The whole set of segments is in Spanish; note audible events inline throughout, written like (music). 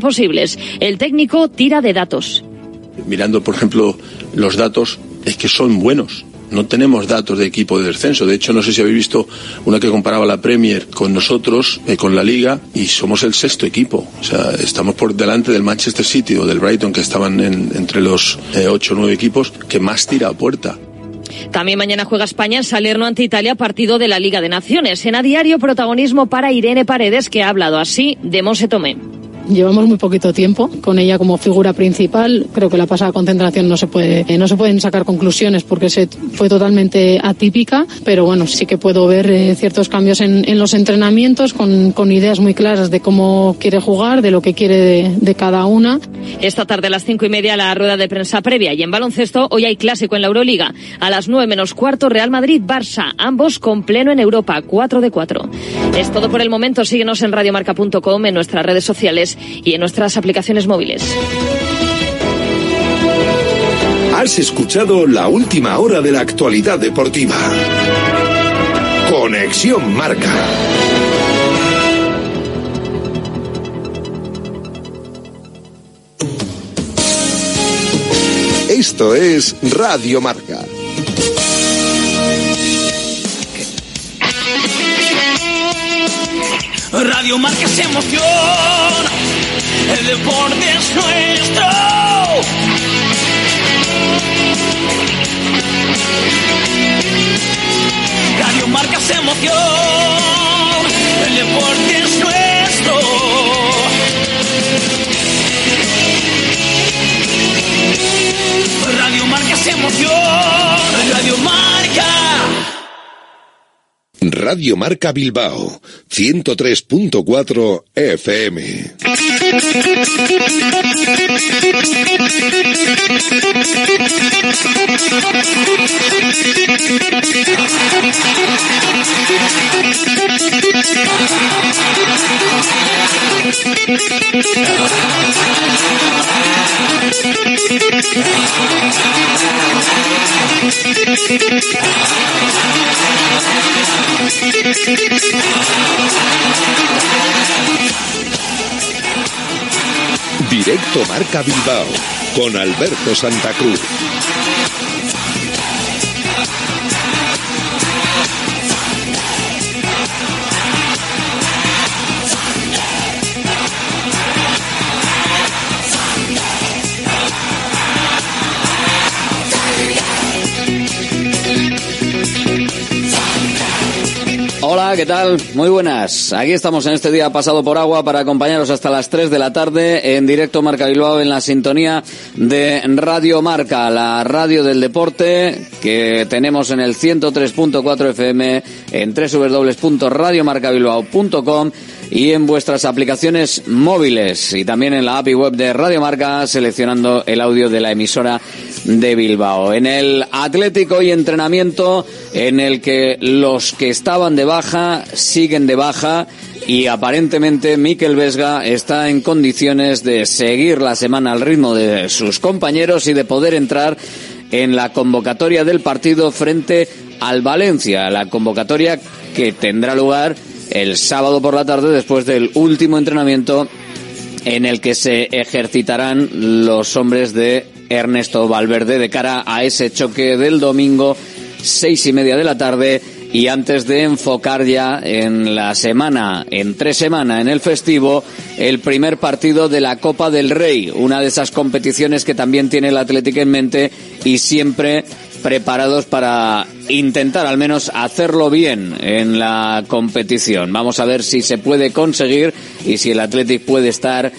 posibles. El técnico tira de datos. Mirando, por ejemplo, los datos, es que son buenos. No tenemos datos de equipo de descenso. De hecho, no sé si habéis visto una que comparaba la Premier con nosotros, eh, con la Liga, y somos el sexto equipo. O sea, estamos por delante del Manchester City o del Brighton, que estaban entre los eh, ocho o nueve equipos, que más tira a puerta. También mañana juega España en Salerno ante Italia, partido de la Liga de Naciones. En a diario, protagonismo para Irene Paredes, que ha hablado así de Monse Tomé. Llevamos muy poquito tiempo con ella como figura principal. Creo que la pasada concentración no se puede, eh, no se pueden sacar conclusiones porque se fue totalmente atípica, pero bueno, sí que puedo ver eh, ciertos cambios en, los entrenamientos con, ideas muy claras de cómo quiere jugar, de lo que quiere de, de, cada una. Esta tarde a las cinco y media la rueda de prensa previa y en baloncesto hoy hay clásico en la Euroliga. A las nueve menos cuarto Real Madrid-Barça, ambos con pleno en Europa, 4 de 4. Es todo por el momento. Síguenos en radiomarca.com, en nuestras redes sociales y en nuestras aplicaciones móviles. Has escuchado la última hora de la actualidad deportiva. Conexión Marca. Esto es Radio Marca. Radio Marca es emoción, el deporte es nuestro. Radio Marca es emoción, el deporte es nuestro. Radio Marca es emoción, Radio Marca Bilbao, 103.4 FM. Directo Marca Bilbao con Alberto Santa Cruz. ¿Qué tal? Muy buenas. Aquí estamos en este día pasado por agua para acompañaros hasta las 3 de la tarde en directo Marca Bilbao en la sintonía de Radio Marca, la radio del deporte que tenemos en el 103.4 FM en www.radiomarcabilbao.com y en vuestras aplicaciones móviles y también en la API web de Radio Marca seleccionando el audio de la emisora de Bilbao. En el Atlético y entrenamiento en el que los que estaban de baja siguen de baja y aparentemente Miquel Vesga está en condiciones de seguir la semana al ritmo de sus compañeros y de poder entrar en la convocatoria del partido frente al Valencia, la convocatoria que tendrá lugar el sábado por la tarde después del último entrenamiento en el que se ejercitarán los hombres de Ernesto Valverde de cara a ese choque del domingo seis y media de la tarde. Y antes de enfocar ya en la semana, en tres semanas, en el festivo, el primer partido de la Copa del Rey, una de esas competiciones que también tiene el Atlético en mente y siempre preparados para intentar al menos hacerlo bien en la competición. Vamos a ver si se puede conseguir y si el Athletic puede estar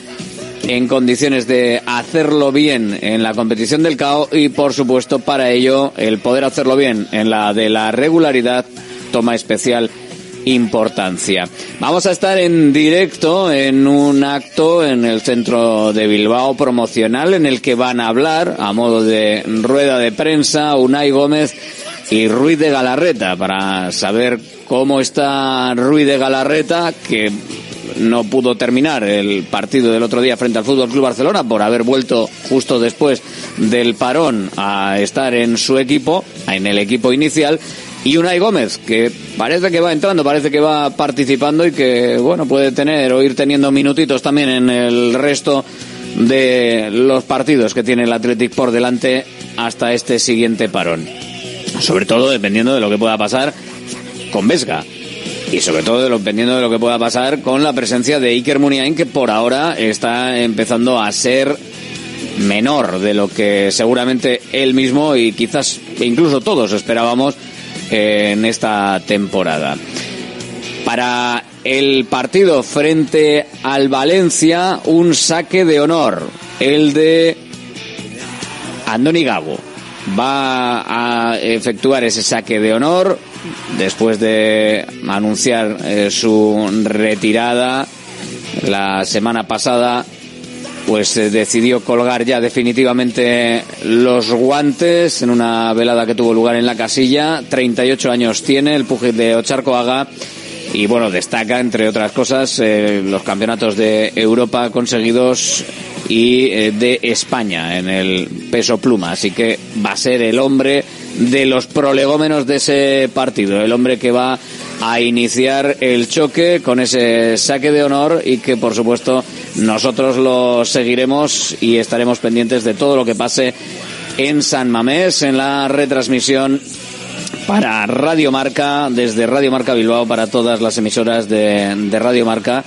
en condiciones de hacerlo bien en la competición del CAO y por supuesto para ello el poder hacerlo bien en la de la regularidad toma especial importancia. Vamos a estar en directo en un acto en el centro de Bilbao promocional en el que van a hablar a modo de rueda de prensa Unai Gómez y Ruiz de Galarreta para saber cómo está Ruiz de Galarreta que no pudo terminar el partido del otro día frente al Fútbol Club Barcelona por haber vuelto justo después del parón a estar en su equipo, en el equipo inicial y Unai Gómez, que parece que va entrando, parece que va participando y que, bueno, puede tener o ir teniendo minutitos también en el resto de los partidos que tiene el Athletic por delante hasta este siguiente parón. Sobre todo dependiendo de lo que pueda pasar con Vesga. Y sobre todo dependiendo de lo que pueda pasar con la presencia de Iker Muniain, que por ahora está empezando a ser menor de lo que seguramente él mismo y quizás incluso todos esperábamos en esta temporada. Para el partido frente al Valencia, un saque de honor, el de Andoni Gabo. Va a efectuar ese saque de honor después de anunciar eh, su retirada la semana pasada pues eh, decidió colgar ya definitivamente los guantes en una velada que tuvo lugar en la casilla. 38 años tiene el Pujit de Ocharcoaga y bueno, destaca entre otras cosas eh, los campeonatos de Europa conseguidos y eh, de España en el peso pluma. Así que va a ser el hombre de los prolegómenos de ese partido, el hombre que va a iniciar el choque con ese saque de honor y que por supuesto nosotros lo seguiremos y estaremos pendientes de todo lo que pase en San Mamés en la retransmisión para Radio Marca, desde Radio Marca Bilbao para todas las emisoras de, de Radio Marca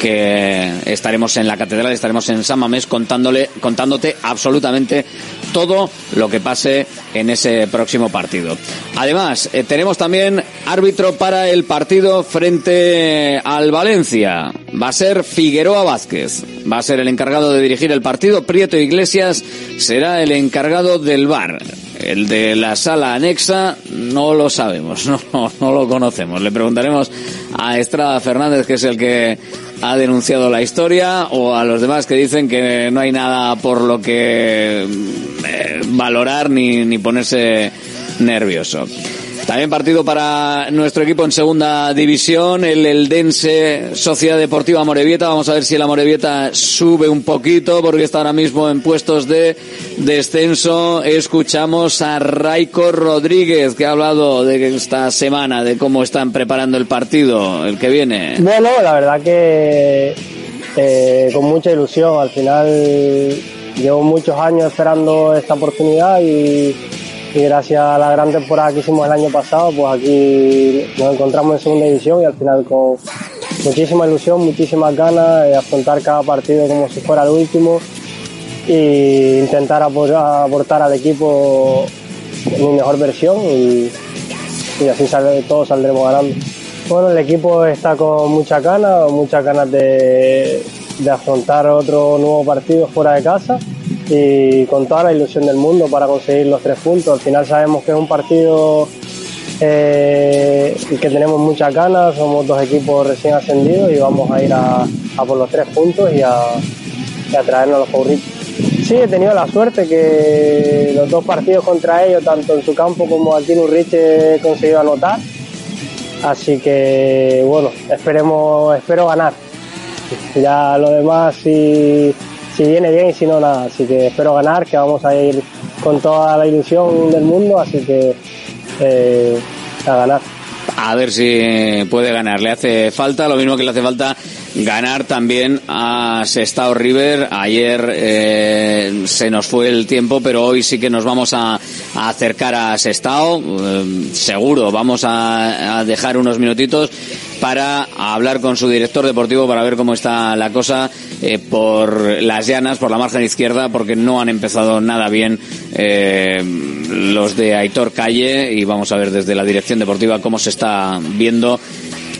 que estaremos en la catedral, estaremos en San Mamés contándole, contándote absolutamente todo lo que pase en ese próximo partido. Además, eh, tenemos también árbitro para el partido frente al Valencia. Va a ser Figueroa Vázquez. Va a ser el encargado de dirigir el partido. Prieto Iglesias será el encargado del bar. El de la sala anexa no lo sabemos, (laughs) no, no lo conocemos. Le preguntaremos a Estrada Fernández, que es el que ha denunciado la historia, o a los demás que dicen que no hay nada por lo que eh, valorar ni, ni ponerse nervioso. También partido para nuestro equipo en segunda división, el Eldense Sociedad Deportiva Morevieta. Vamos a ver si la Morevieta sube un poquito porque está ahora mismo en puestos de descenso. Escuchamos a Raico Rodríguez que ha hablado de esta semana, de cómo están preparando el partido, el que viene. Bueno, la verdad que eh, con mucha ilusión. Al final llevo muchos años esperando esta oportunidad y y gracias a la gran temporada que hicimos el año pasado, pues aquí nos encontramos en segunda división y al final con muchísima ilusión, muchísimas ganas de afrontar cada partido como si fuera el último e intentar aportar al equipo mi mejor versión y, así todos saldremos ganando. Bueno, el equipo está con muchas ganas, muchas ganas de, de afrontar otro nuevo partido fuera de casa y con toda la ilusión del mundo para conseguir los tres puntos. Al final sabemos que es un partido eh, que tenemos muchas ganas, somos dos equipos recién ascendidos y vamos a ir a, por los tres puntos y a, traernos los favoritos. Sí, he tenido la suerte que los dos partidos contra ellos, tanto en su campo como aquí en Urrich, he conseguido anotar. Así que bueno, esperemos, espero ganar. Ya lo demás, si si viene bien y si no, nada. Así que espero ganar, que vamos a ir con toda la ilusión del mundo, así que eh, a ganar. A ver si puede ganar. Le hace falta, lo mismo que le hace falta ganar también a Sestao River. Ayer eh, se nos fue el tiempo, pero hoy sí que nos vamos a, acercar a Sestao. Eh, seguro, vamos a, dejar unos minutitos para hablar con su director deportivo para ver cómo está la cosa eh, por las llanas, por la margen izquierda, porque no han empezado nada bien los de Aitor Calle y vamos a ver desde la dirección deportiva cómo se está viendo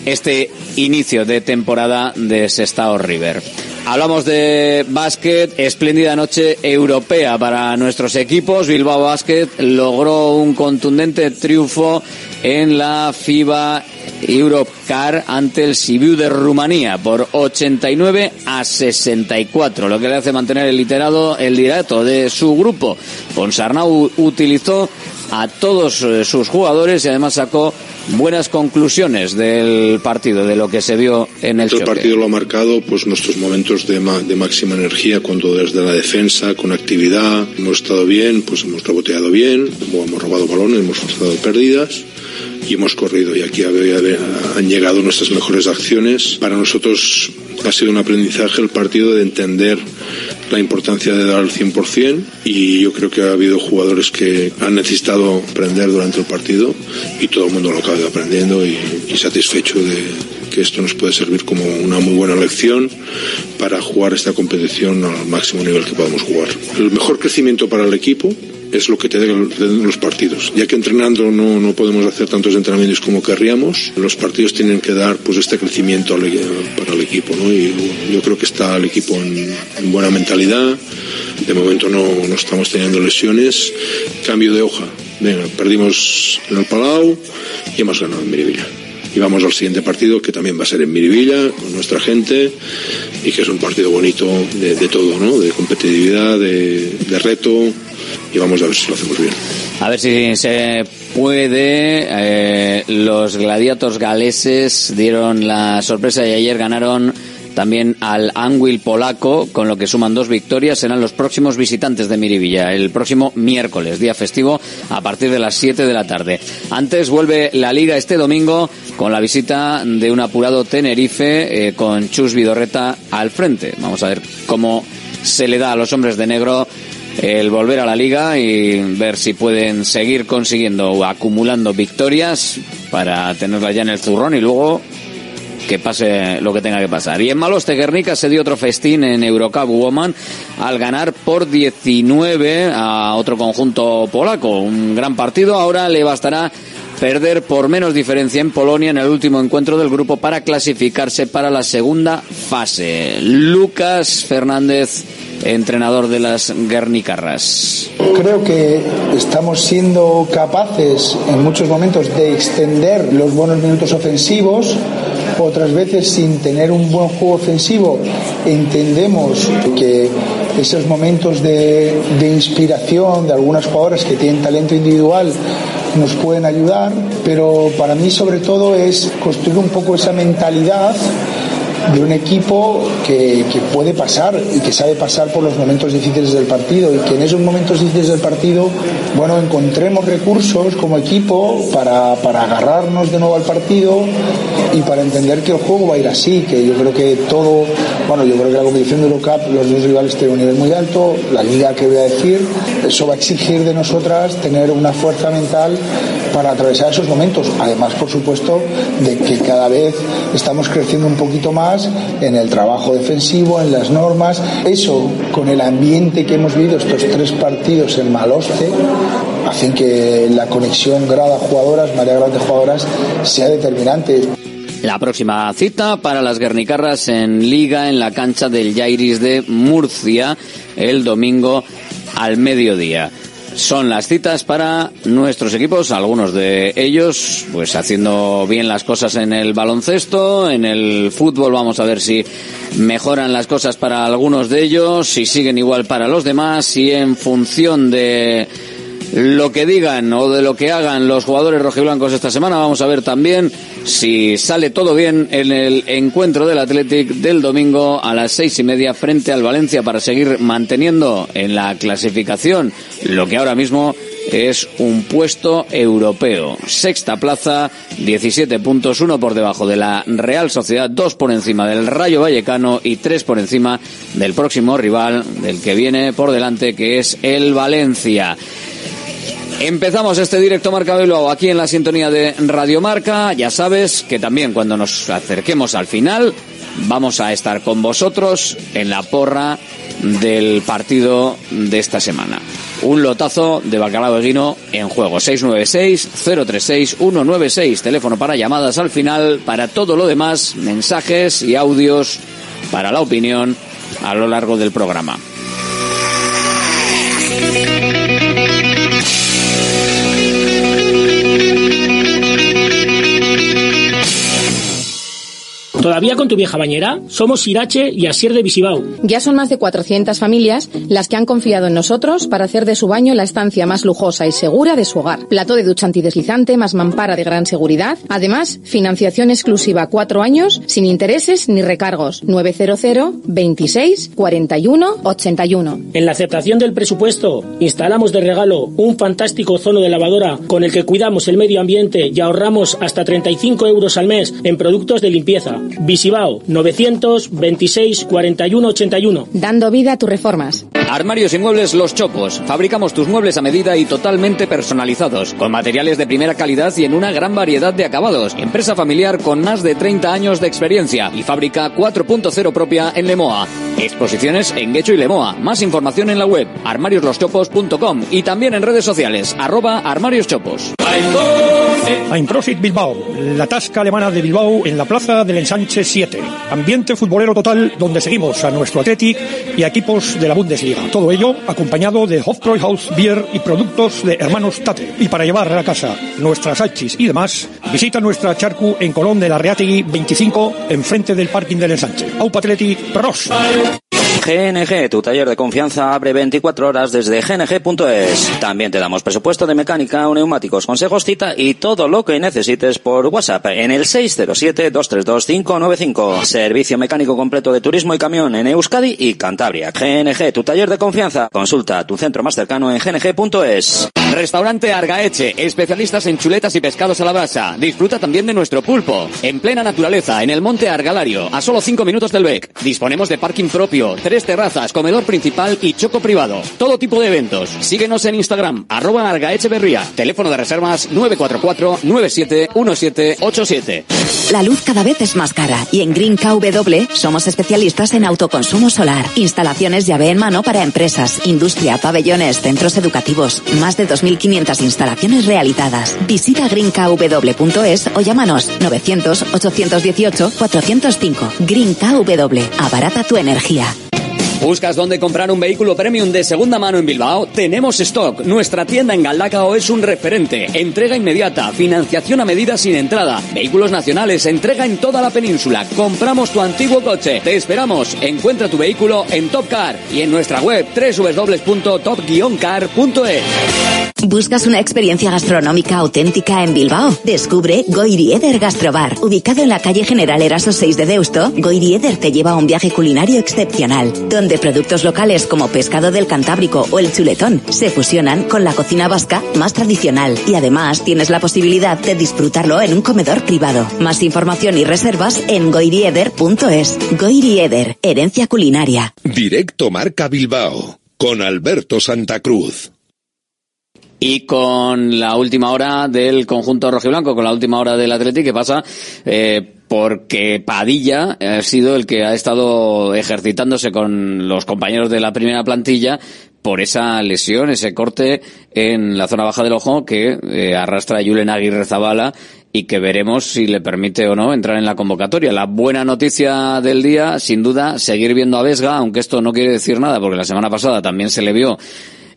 este inicio de temporada de Sestao River. Hablamos de básquet, espléndida noche europea para nuestros equipos. Bilbao Basket logró un contundente triunfo en la FIBA Eurocar ante el Sibiu de Rumanía por 89 a 64, lo que le hace mantener el liderado, el liderato de su grupo. Ponsarnau utilizó a todos eh, sus jugadores y además sacó buenas conclusiones del partido, de lo que se vio en el El partido lo ha marcado pues nuestros momentos de, de máxima energía, cuando desde la defensa, con actividad, hemos estado bien, pues hemos reboteado bien, hemos robado balones, hemos forzado pérdidas y hemos corrido y aquí han llegado nuestras mejores acciones. Para nosotros ha sido un aprendizaje el partido de entender la importancia de dar el 100% y yo creo que ha habido jugadores que han necesitado aprender durante el partido y todo el mundo lo acaba aprendiendo y, y satisfecho de que esto nos puede servir como una muy buena lección para jugar esta competición al máximo nivel que podamos jugar. El mejor crecimiento para el equipo es lo que te den los partidos. Ya que entrenando no, no podemos hacer tantos entrenamientos como querríamos, los partidos tienen que dar pues este crecimiento para el equipo. ¿no? Y yo creo que está el equipo en, buena mentalidad. De momento no, no, estamos teniendo lesiones. Cambio de hoja. Venga, perdimos en el Palau y hemos ganado en Miribilla. Y vamos al siguiente partido que también va a ser en Miribilla con nuestra gente y que es un partido bonito de, todo, ¿no? De competitividad, de, de reto, y vamos a ver si lo hacemos bien. A ver si se puede. Eh, los gladiatos galeses dieron la sorpresa y ayer ganaron también al Anguil polaco, con lo que suman dos victorias. Serán los próximos visitantes de Miribilla, el próximo miércoles, día festivo, a partir de las 7 de la tarde. Antes vuelve la liga este domingo con la visita de un apurado Tenerife eh, con Chus Vidorreta al frente. Vamos a ver cómo se le da a los hombres de negro el volver a la liga y ver si pueden seguir consiguiendo o acumulando victorias para tenerla ya en el zurrón y luego que pase lo que tenga que pasar. Y en Maloste Guernica se dio otro festín en Eurocup Woman al ganar por 19 a otro conjunto polaco. Un gran partido. Ahora le bastará perder por menos diferencia en Polonia en el último encuentro del grupo para clasificarse para la segunda fase. Lucas Fernández entrenador de las Guernicarras. Creo que estamos siendo capaces en muchos momentos de extender los buenos minutos ofensivos, otras veces sin tener un buen juego ofensivo entendemos que esos momentos de, inspiración de algunas jugadoras que tienen talento individual nos pueden ayudar, pero para mí sobre todo es construir un poco esa mentalidad de un equipo que, que, puede pasar y que sabe pasar por los momentos difíciles del partido y que en esos momentos difíciles del partido, bueno, encontremos recursos como equipo para, para agarrarnos de nuevo al partido y para entender que el juego va a ir así, que yo creo que todo, bueno, yo creo que la competición de Eurocup, los dos rivales tienen un nivel muy alto, la liga que voy a decir, eso va a exigir de nosotras tener una fuerza mental para atravesar esos momentos, además, por supuesto, de que cada vez estamos creciendo un poquito más en el trabajo defensivo, en las normas. Eso, con el ambiente que hemos vivido estos tres partidos en Maloste, hacen que la conexión grada-jugadoras, marea grande jugadoras, sea determinante. La próxima cita para las Guernicarras en Liga en la cancha del Jairis de Murcia el domingo al mediodía son las citas para nuestros equipos, algunos de ellos pues haciendo bien las cosas en el baloncesto, en el fútbol vamos a ver si mejoran las cosas para algunos de ellos, si siguen igual para los demás y en función de lo que digan o de lo que hagan los jugadores rojiblancos esta semana. Vamos a ver también si sale todo bien en el encuentro del Athletic del domingo a las seis y media frente al Valencia para seguir manteniendo en la clasificación lo que ahora mismo es un puesto europeo. Sexta plaza, 17 puntos, uno por debajo de la Real Sociedad, dos por encima del Rayo Vallecano y tres por encima del próximo rival, del que viene por delante, que es el Valencia. Empezamos este directo Marca Bilbao aquí en la sintonía de Radio Marca. Ya sabes que también cuando nos acerquemos al final vamos a estar con vosotros en la porra del partido de esta semana. Un lotazo de bacalao de en juego. 696-036-196. Teléfono para llamadas al final. Para todo lo demás, mensajes y audios para la opinión a lo largo del programa. ¿Todavía con tu vieja bañera? Somos Irache y Asier de Visibao. Ya son más de 400 familias las que han confiado en nosotros para hacer de su baño la estancia más lujosa y segura de su hogar. Plato de ducha antideslizante más mampara de gran seguridad. Además, financiación exclusiva cuatro años sin intereses ni recargos. 900 26 41 81. En la aceptación del presupuesto, instalamos de regalo un fantástico zono de lavadora con el que cuidamos el medio ambiente y ahorramos hasta 35 euros al mes en productos de limpieza. Visibao 926 41 81. Dando vida a tus reformas. Armarios y muebles Los Chopos. Fabricamos tus muebles a medida y totalmente personalizados, con materiales de primera calidad y en una gran variedad de acabados. Empresa familiar con más de 30 años de experiencia y fábrica 4.0 propia en Lemoa. Exposiciones en Guecho y Lemoa. Más información en la web armariosloschopos.com y también en redes sociales arroba armarioschopos. Einprosit Bilbao, la tasca alemana de Bilbao en la plaza del Ensanche 7. Ambiente futbolero total donde seguimos a nuestro Athletic y a equipos de la Bundesliga. Todo ello acompañado de Hofbräuhaus Beer y productos de hermanos Tate. Y para llevar a casa nuestras hachis y demás, visita nuestra charcu en Colón de la Reategui 25 enfrente del parking del Ensanche. Aupa Athletic Pros. GNG, tu taller de confianza, abre 24 horas desde gng.es. También te damos presupuesto de mecánica, neumáticos, consejos, cita y todo lo que necesites por WhatsApp en el 607-232-595. Servicio mecánico completo de turismo y camión en Euskadi y Cantabria. GNG, tu taller de confianza. Consulta tu centro más cercano en gng.es. Restaurante Argaeche, especialistas en chuletas y pescados a la brasa. Disfruta también de nuestro pulpo. En plena naturaleza, en el monte Argalario, a solo 5 minutos del BEC. Disponemos de parking propio, tres terrazas, comedor principal y choco privado. Todo tipo de eventos. Síguenos en Instagram, arroba Argaecheverría. Teléfono de reservas 944-971787. La luz cada vez es más cara y en Green KW somos especialistas en autoconsumo solar, instalaciones llave en mano para empresas, industria, pabellones, centros educativos, más de 2.500 instalaciones realizadas. Visita greenkw.es o llámanos 900-818-405. Green KW, abarata tu energía. ¿Buscas dónde comprar un vehículo premium de segunda mano en Bilbao? Tenemos stock. Nuestra tienda en Galdacao es un referente. Entrega inmediata, financiación a medida sin entrada, vehículos nacionales, entrega en toda la península. Compramos tu antiguo coche. Te esperamos. Encuentra tu vehículo en Top Car y en nuestra web www.top-car.es. ¿Buscas una experiencia gastronómica auténtica en Bilbao? Descubre Goirieder Gastrobar. Ubicado en la calle General Eraso 6 de Deusto, Goirieder te lleva a un viaje culinario excepcional, donde productos locales como pescado del Cantábrico o el chuletón se fusionan con la cocina vasca más tradicional y además tienes la posibilidad de disfrutarlo en un comedor privado. Más información y reservas en goirieder.es. Goirieder, herencia culinaria. Directo Marca Bilbao con Alberto Santa Cruz. Y con la última hora del conjunto rojiblanco, con la última hora del Atlético, que pasa eh, porque Padilla ha sido el que ha estado ejercitándose con los compañeros de la primera plantilla por esa lesión, ese corte en la zona baja del ojo que eh, arrastra a Julen Aguirre Zabala y que veremos si le permite o no entrar en la convocatoria. La buena noticia del día, sin duda, seguir viendo a Vesga, aunque esto no quiere decir nada, porque la semana pasada también se le vio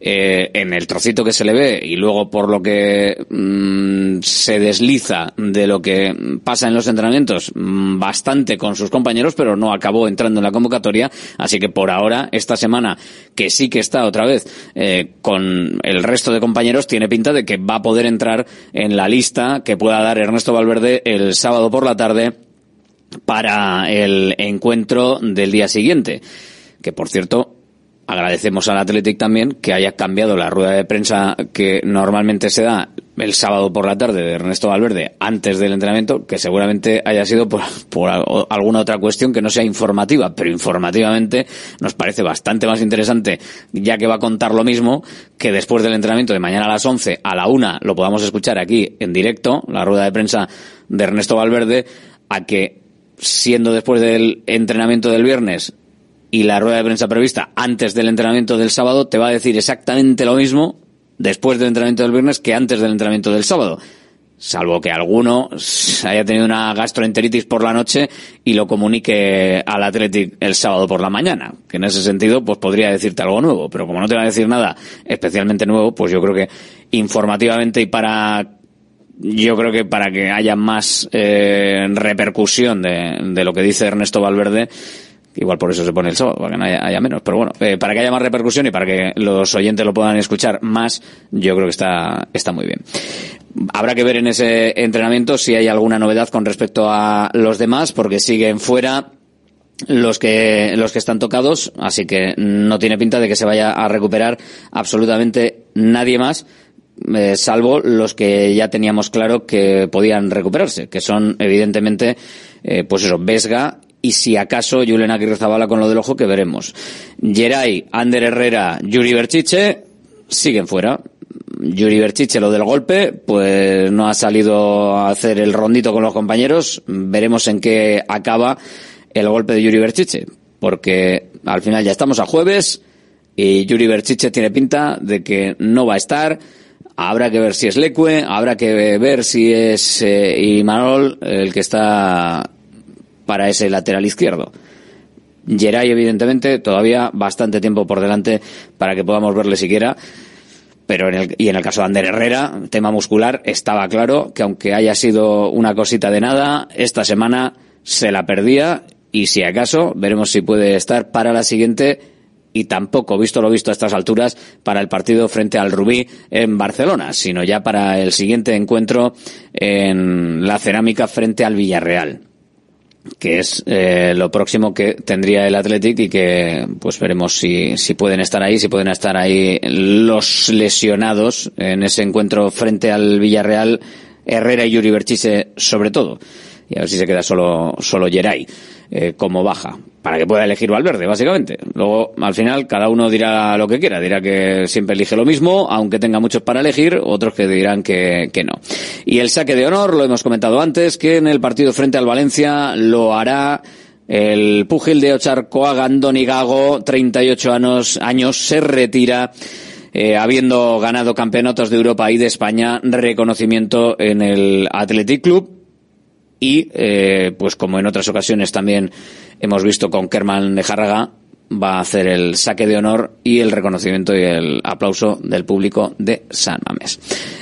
eh, en el trocito que se le ve y luego por lo que mm, se desliza de lo que pasa en los entrenamientos mm, bastante con sus compañeros, pero no acabó entrando en la convocatoria. Así que por ahora, esta semana, que sí que está otra vez eh, con el resto de compañeros, tiene pinta de que va a poder entrar en la lista que pueda dar Ernesto Valverde el sábado por la tarde para el encuentro del día siguiente. Que por cierto, agradecemos al Athletic también que haya cambiado la rueda de prensa que normalmente se da el sábado por la tarde de Ernesto Valverde antes del entrenamiento, que seguramente haya sido por, por alguna otra cuestión que no sea informativa, pero informativamente nos parece bastante más interesante, ya que va a contar lo mismo, que después del entrenamiento de mañana a las 11 a la 1 lo podamos escuchar aquí en directo, la rueda de prensa de Ernesto Valverde, a que siendo después del entrenamiento del viernes y la rueda de prensa prevista antes del entrenamiento del sábado te va a decir exactamente lo mismo después del entrenamiento del viernes que antes del entrenamiento del sábado. Salvo que alguno haya tenido una gastroenteritis por la noche y lo comunique al Athletic el sábado por la mañana. Que en ese sentido, pues podría decirte algo nuevo. Pero como no te va a decir nada especialmente nuevo, pues yo creo que informativamente y para yo creo que para que haya más eh, repercusión de, de, lo que dice Ernesto Valverde, igual por eso se pone el sábado, para que no haya, menos, pero bueno, eh, para que haya más repercusión y para que los oyentes lo puedan escuchar más, yo creo que está, está muy bien. Habrá que ver en ese entrenamiento si hay alguna novedad con respecto a los demás, porque siguen fuera los que los que están tocados, así que no tiene pinta de que se vaya a recuperar absolutamente nadie más eh, salvo los que ya teníamos claro que podían recuperarse, que son evidentemente, eh, pues eso, Vesga y si acaso Julen Aguirre con lo del ojo que veremos. Geray, Ander Herrera, Yuri Berchiche siguen fuera. Yuri Berchiche, lo del golpe, pues no ha salido a hacer el rondito con los compañeros. Veremos en qué acaba el golpe de Yuri Berchiche, porque al final ya estamos a jueves y Yuri Berchiche tiene pinta de que no va a estar Habrá que ver si es Leque, habrá que ver si es eh, Imanol el que está para ese lateral izquierdo. Geray, evidentemente, todavía bastante tiempo por delante para que podamos verle siquiera. Pero en el, y en el caso de Ander Herrera, tema muscular, estaba claro que aunque haya sido una cosita de nada, esta semana se la perdía y si acaso veremos si puede estar para la siguiente y tampoco, visto lo visto a estas alturas, para el partido frente al Rubí en Barcelona, sino ya para el siguiente encuentro en la cerámica frente al Villarreal que es eh, lo próximo que tendría el Athletic y que pues veremos si, si pueden estar ahí, si pueden estar ahí los lesionados en ese encuentro frente al Villarreal, Herrera y Yuri Berchise sobre todo. Y a ver si se queda solo, solo Geray eh, como baja para que pueda elegir Valverde, básicamente. Luego, al final, cada uno dirá lo que quiera. Dirá que siempre elige lo mismo, aunque tenga muchos para elegir, otros que dirán que, que no. Y el saque de honor, lo hemos comentado antes, que en el partido frente al Valencia lo hará el púgil de Ocharcoaga, Andoni Gago, 38 años, años, se retira. Eh, habiendo ganado campeonatos de Europa y de España, reconocimiento en el Athletic Club y, eh, pues como en otras ocasiones también hemos visto con Kerman de va a hacer el saque de honor y el reconocimiento y el aplauso del público de San Mamés.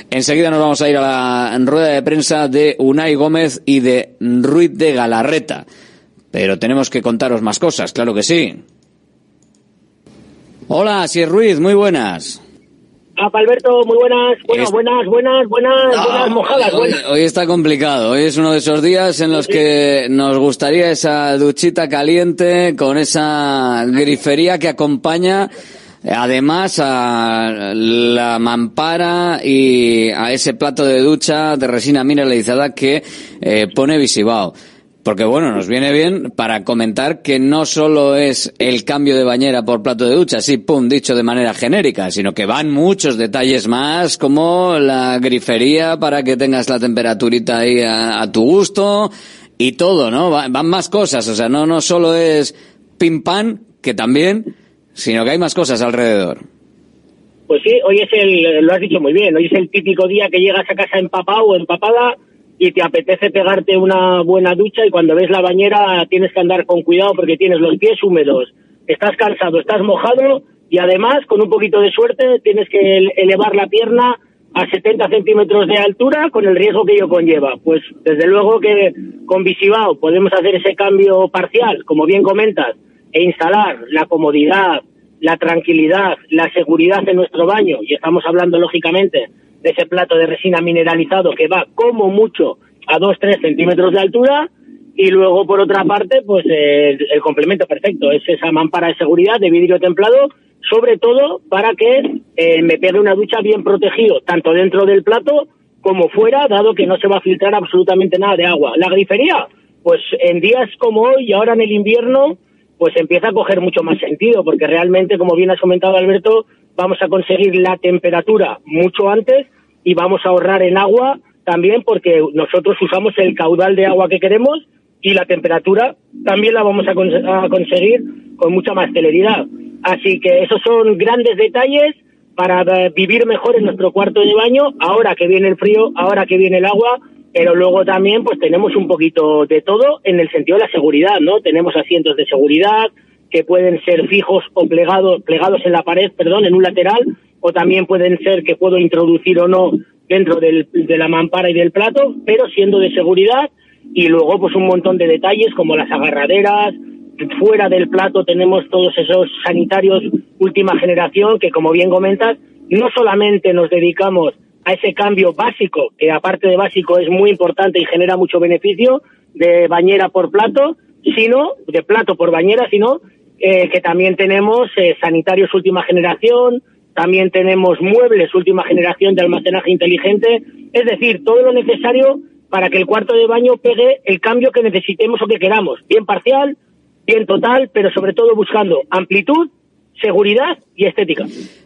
Enseguida nos vamos a ir a la rueda de prensa de Unai Gómez y de Ruiz de Galarreta. Pero tenemos que contaros más cosas, claro que sí. Hola, si es Ruiz, muy buenas. Ah, Alberto, muy buenas, buenas, buenas, buenas, buenas, buenas mojadas. Buenas. Hoy, está complicado, hoy es uno de esos días en los que nos gustaría esa duchita caliente con esa grifería que acompaña además a la mampara y a ese plato de ducha de resina mineralizada que eh, pone Visibao. Porque bueno, nos viene bien para comentar que no solo es el cambio de bañera por plato de ducha, así pum, dicho de manera genérica, sino que van muchos detalles más, como la grifería para que tengas la temperaturita ahí a, tu gusto y todo, ¿no? Van más cosas, o sea, no, no solo es pim pam, que también, sino que hay más cosas alrededor. Pues sí, hoy es el, lo has dicho muy bien, hoy es el típico día que llegas a casa empapado o empapada y te apetece pegarte una buena ducha y cuando ves la bañera tienes que andar con cuidado porque tienes los pies húmedos, estás cansado, estás mojado y además con un poquito de suerte tienes que elevar la pierna a 70 centímetros de altura con el riesgo que ello conlleva. Pues desde luego que con Visibao podemos hacer ese cambio parcial, como bien comentas, e instalar la comodidad, la tranquilidad, la seguridad en nuestro baño, y estamos hablando lógicamente de ese plato de resina mineralizado que va como mucho a 2-3 centímetros de altura y luego por otra parte pues el, complemento perfecto. Es esa mampara de seguridad de vidrio templado sobre todo para que eh, me pegue una ducha bien protegido tanto dentro del plato como fuera dado que no se va a filtrar absolutamente nada de agua. La grifería pues en días como hoy y ahora en el invierno pues empieza a coger mucho más sentido porque realmente como bien has comentado Alberto vamos a conseguir la temperatura mucho antes y vamos a ahorrar en agua también porque nosotros usamos el caudal de agua que queremos y la temperatura también la vamos a, conseguir con mucha más celeridad. Así que esos son grandes detalles para vivir mejor en nuestro cuarto de baño, ahora que viene el frío, ahora que viene el agua, pero luego también pues tenemos un poquito de todo en el sentido de la seguridad, ¿no? Tenemos asientos de seguridad, que pueden ser fijos o plegados, plegados en la pared, perdón, en un lateral, o también pueden ser que puedo introducir o no dentro del- de la mampara y del plato, pero siendo de seguridad y luego pues un montón de detalles como las agarraderas, fuera del plato tenemos todos esos sanitarios última generación que como bien comentas, no solamente nos dedicamos a ese cambio básico, que aparte de básico es muy importante y genera mucho beneficio, de bañera por plato, sino, de plato por bañera, sino eh, que también tenemos eh, sanitarios última generación, también tenemos muebles última generación de almacenaje inteligente, es decir, todo lo necesario para que el cuarto de baño pegue el cambio que necesitemos o que queramos, bien parcial, bien total, pero sobre todo buscando amplitud, seguridad y estética.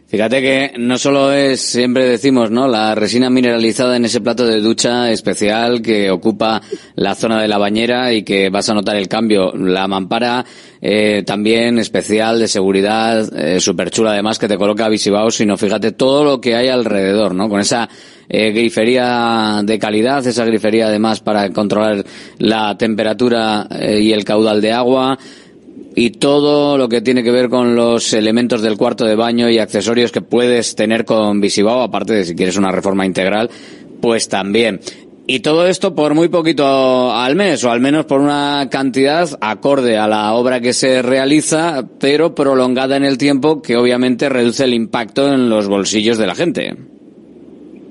Fíjate que no solo es, siempre decimos, ¿no? La resina mineralizada en ese plato de ducha especial que ocupa la zona de la bañera y que vas a notar el cambio. La mampara eh, también especial de seguridad, eh, súper chula además que te coloca Visibao, sino fíjate todo lo que hay alrededor, ¿no? Con esa eh, grifería de calidad, esa grifería además para controlar la temperatura eh, y el caudal de agua y todo lo que tiene que ver con los elementos del cuarto de baño y accesorios que puedes tener con Visibao, aparte de si quieres una reforma integral, pues también. Y todo esto por muy poquito al mes, o al menos por una cantidad acorde a la obra que se realiza, pero prolongada en el tiempo, que obviamente reduce el impacto en los bolsillos de la gente.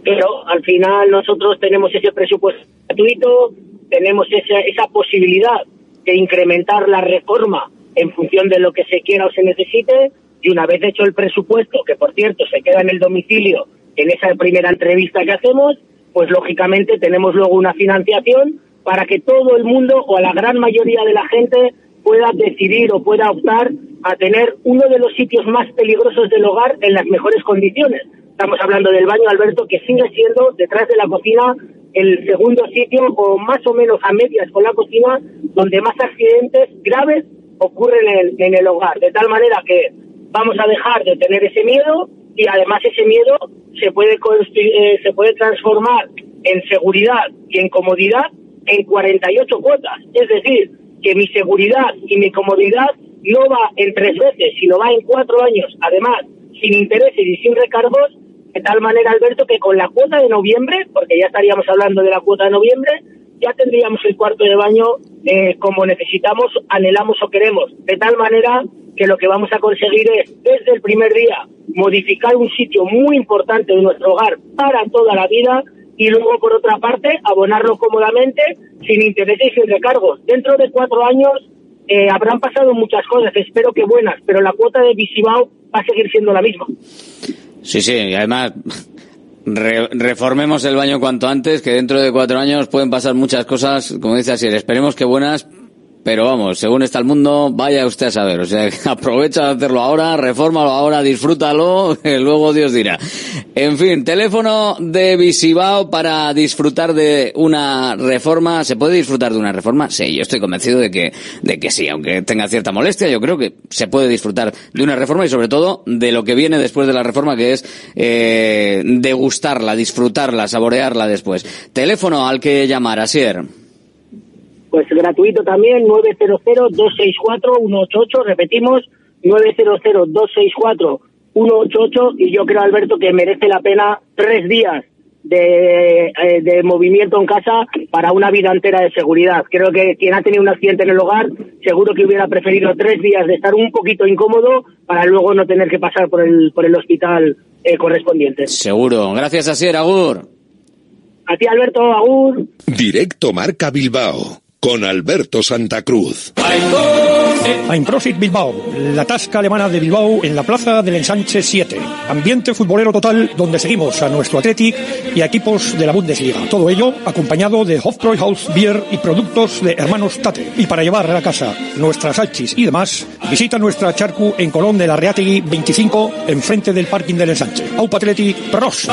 pero al final nosotros tenemos ese presupuesto gratuito, tenemos esa, esa posibilidad de incrementar la reforma en función de lo que se quiera o se necesite, y una vez hecho el presupuesto, que por cierto se queda en el domicilio en esa primera entrevista que hacemos, pues lógicamente tenemos luego una financiación para que todo el mundo o a la gran mayoría de la gente pueda decidir o pueda optar a tener uno de los sitios más peligrosos del hogar en las mejores condiciones. Estamos hablando del baño, Alberto, que sigue siendo detrás de la cocina el segundo sitio o más o menos a medias con la cocina donde más accidentes graves ocurren en, en el hogar. De tal manera que vamos a dejar de tener ese miedo y además ese miedo se puede, eh, se puede transformar en seguridad y en comodidad en 48 cuotas. Es decir, que mi seguridad y mi comodidad no va en tres veces, sino va en cuatro años, además, sin intereses y sin recargos, de tal manera, Alberto, que con la cuota de noviembre, porque ya estaríamos hablando de la cuota de noviembre, ya tendríamos el cuarto de baño eh, como necesitamos, anhelamos o queremos. De tal manera que lo que vamos a conseguir es, desde el primer día, modificar un sitio muy importante de nuestro hogar para toda la vida y luego, por otra parte, abonarlo cómodamente, sin intereses y sin recargos. Dentro de cuatro años eh, habrán pasado muchas cosas, espero que buenas, pero la cuota de Visibao va a seguir siendo la misma. Sí, sí, y además re- reformemos el baño cuanto antes, que dentro de cuatro años pueden pasar muchas cosas, como dice así, esperemos que buenas, pero vamos, según está el mundo, vaya usted a saber, o sea, (laughs) aprovecha de hacerlo ahora, refórmalo ahora, disfrútalo, (laughs) luego Dios dirá. En fin, teléfono de Visibao para disfrutar de una reforma, ¿se puede disfrutar de una reforma? Sí, yo estoy convencido de que, de que sí, aunque tenga cierta molestia, yo creo que se puede disfrutar de una reforma y sobre todo de lo que viene después de la reforma, que es eh, degustarla, disfrutarla, saborearla después. Teléfono al que llamar, Asier. Pues gratuito también, 900-264-188, repetimos, 900-264-188, y yo creo, Alberto, que merece la pena tres días de, eh, de movimiento en casa para una vida entera de seguridad. Creo que quien ha tenido un accidente en el hogar, seguro que hubiera preferido tres días de estar un poquito incómodo para luego no tener que pasar por el, por el hospital eh, correspondiente. Seguro. Gracias, Asier. Agur. A ti, Alberto, Agur. Directo Marca Bilbao con Alberto Santa Cruz. Bilbao, la tasca alemana de Bilbao en la plaza del Ensanche 7. Ambiente futbolero total donde seguimos a nuestro Athletic y a equipos de la Bundesliga. Todo ello acompañado de Hofbräuhaus Beer y productos de hermanos Tate. Y para llevar a la casa nuestras salchis y demás, visita nuestra charcu en Colón de la Reategui 25 enfrente del parking del Ensanche. Aupa Athletic Pros.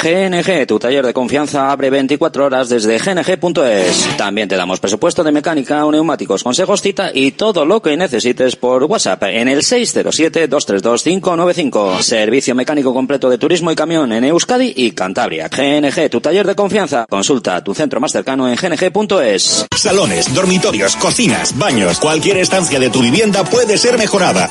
GNG, tu taller de confianza, abre 24 horas desde gng.es. También te damos presupuesto de mecánica o neumáticos, consejos, cita y todo lo que necesites por WhatsApp en el 607-232-595. Servicio mecánico completo de turismo y camión en Euskadi y Cantabria. GNG, tu taller de confianza. Consulta tu centro más cercano en gng.es. Salones, dormitorios, cocinas, baños, cualquier estancia de tu vivienda puede ser mejorada.